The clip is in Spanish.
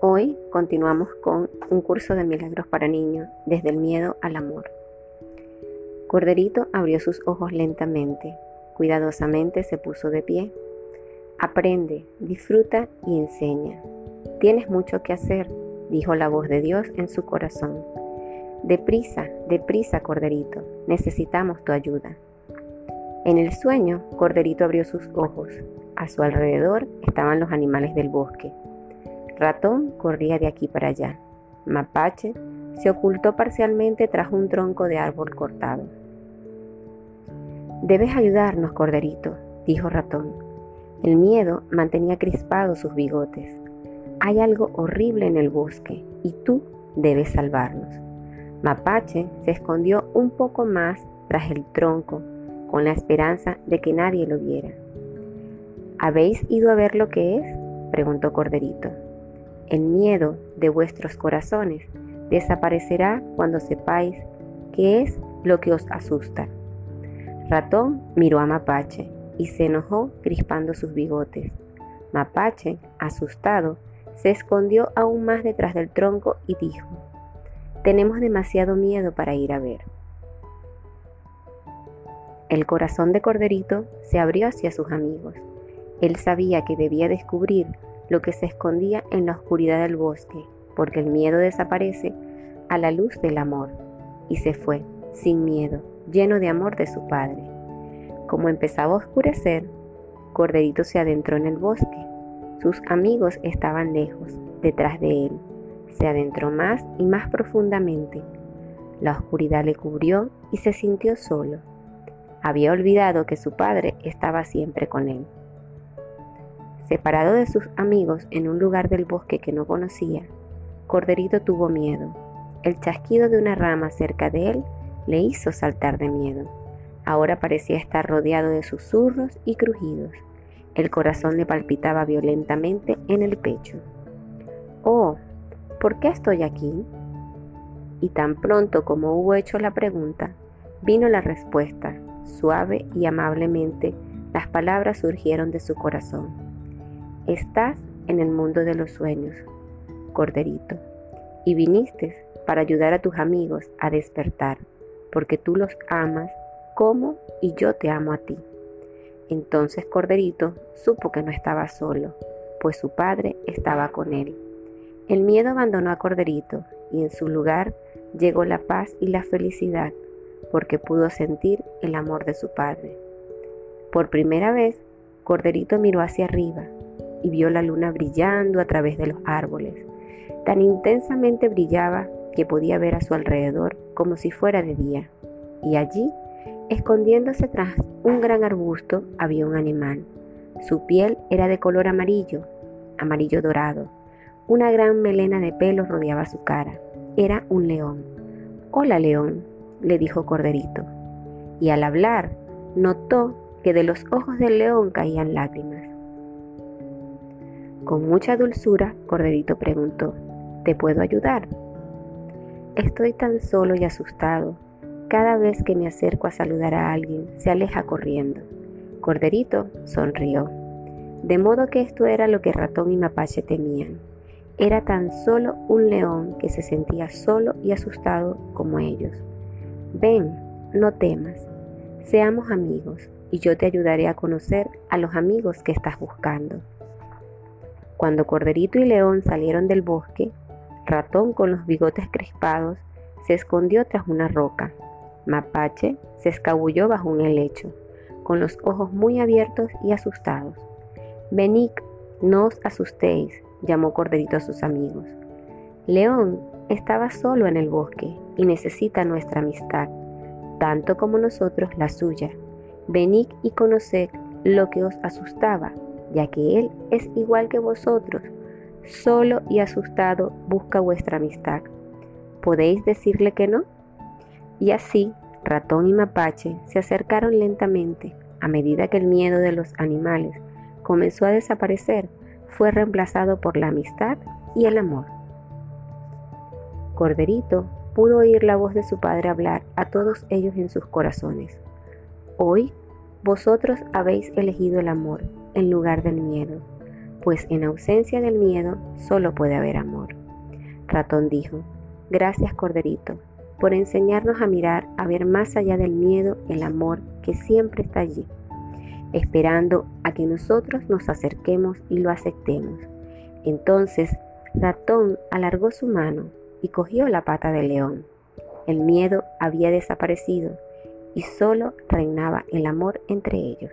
Hoy continuamos con un curso de milagros para niños, desde el miedo al amor. Corderito abrió sus ojos lentamente, cuidadosamente se puso de pie. Aprende, disfruta y enseña. Tienes mucho que hacer, dijo la voz de Dios en su corazón. Deprisa, deprisa, Corderito, necesitamos tu ayuda. En el sueño, Corderito abrió sus ojos. A su alrededor estaban los animales del bosque. Ratón corría de aquí para allá. Mapache se ocultó parcialmente tras un tronco de árbol cortado. Debes ayudarnos, Corderito, dijo Ratón. El miedo mantenía crispados sus bigotes. Hay algo horrible en el bosque y tú debes salvarnos. Mapache se escondió un poco más tras el tronco, con la esperanza de que nadie lo viera. ¿Habéis ido a ver lo que es? preguntó Corderito. El miedo de vuestros corazones desaparecerá cuando sepáis qué es lo que os asusta. Ratón miró a Mapache y se enojó crispando sus bigotes. Mapache, asustado, se escondió aún más detrás del tronco y dijo, tenemos demasiado miedo para ir a ver. El corazón de Corderito se abrió hacia sus amigos. Él sabía que debía descubrir lo que se escondía en la oscuridad del bosque, porque el miedo desaparece a la luz del amor, y se fue, sin miedo, lleno de amor de su padre. Como empezaba a oscurecer, Corderito se adentró en el bosque. Sus amigos estaban lejos, detrás de él se adentró más y más profundamente. La oscuridad le cubrió y se sintió solo. Había olvidado que su padre estaba siempre con él. Separado de sus amigos en un lugar del bosque que no conocía, Corderito tuvo miedo. El chasquido de una rama cerca de él le hizo saltar de miedo. Ahora parecía estar rodeado de susurros y crujidos. El corazón le palpitaba violentamente en el pecho. Oh, ¿por qué estoy aquí? Y tan pronto como hubo hecho la pregunta, vino la respuesta. Suave y amablemente, las palabras surgieron de su corazón. Estás en el mundo de los sueños, Corderito, y viniste para ayudar a tus amigos a despertar, porque tú los amas como y yo te amo a ti. Entonces Corderito supo que no estaba solo, pues su padre estaba con él. El miedo abandonó a Corderito y en su lugar llegó la paz y la felicidad porque pudo sentir el amor de su padre. Por primera vez, Corderito miró hacia arriba y vio la luna brillando a través de los árboles. Tan intensamente brillaba que podía ver a su alrededor como si fuera de día. Y allí, escondiéndose tras un gran arbusto, había un animal. Su piel era de color amarillo, amarillo dorado, una gran melena de pelo rodeaba su cara. Era un león. Hola, león, le dijo Corderito. Y al hablar, notó que de los ojos del león caían lágrimas. Con mucha dulzura, Corderito preguntó, ¿te puedo ayudar? Estoy tan solo y asustado. Cada vez que me acerco a saludar a alguien, se aleja corriendo. Corderito sonrió. De modo que esto era lo que Ratón y Mapache temían. Era tan solo un león que se sentía solo y asustado como ellos. Ven, no temas, seamos amigos y yo te ayudaré a conocer a los amigos que estás buscando. Cuando Corderito y León salieron del bosque, Ratón con los bigotes crispados se escondió tras una roca. Mapache se escabulló bajo un helecho, con los ojos muy abiertos y asustados. Venid, no os asustéis, llamó Corderito a sus amigos. León estaba solo en el bosque y necesita nuestra amistad, tanto como nosotros la suya. Venid y conoced lo que os asustaba, ya que él es igual que vosotros, solo y asustado busca vuestra amistad. ¿Podéis decirle que no? Y así, ratón y mapache se acercaron lentamente a medida que el miedo de los animales comenzó a desaparecer fue reemplazado por la amistad y el amor. Corderito pudo oír la voz de su padre hablar a todos ellos en sus corazones. Hoy vosotros habéis elegido el amor en lugar del miedo. pues en ausencia del miedo solo puede haber amor. Ratón dijo, gracias Corderito, por enseñarnos a mirar, a ver más allá del miedo, el amor que siempre está allí, esperando a que nosotros nos acerquemos y lo aceptemos. Entonces, Ratón alargó su mano y cogió la pata del león. El miedo había desaparecido y solo reinaba el amor entre ellos.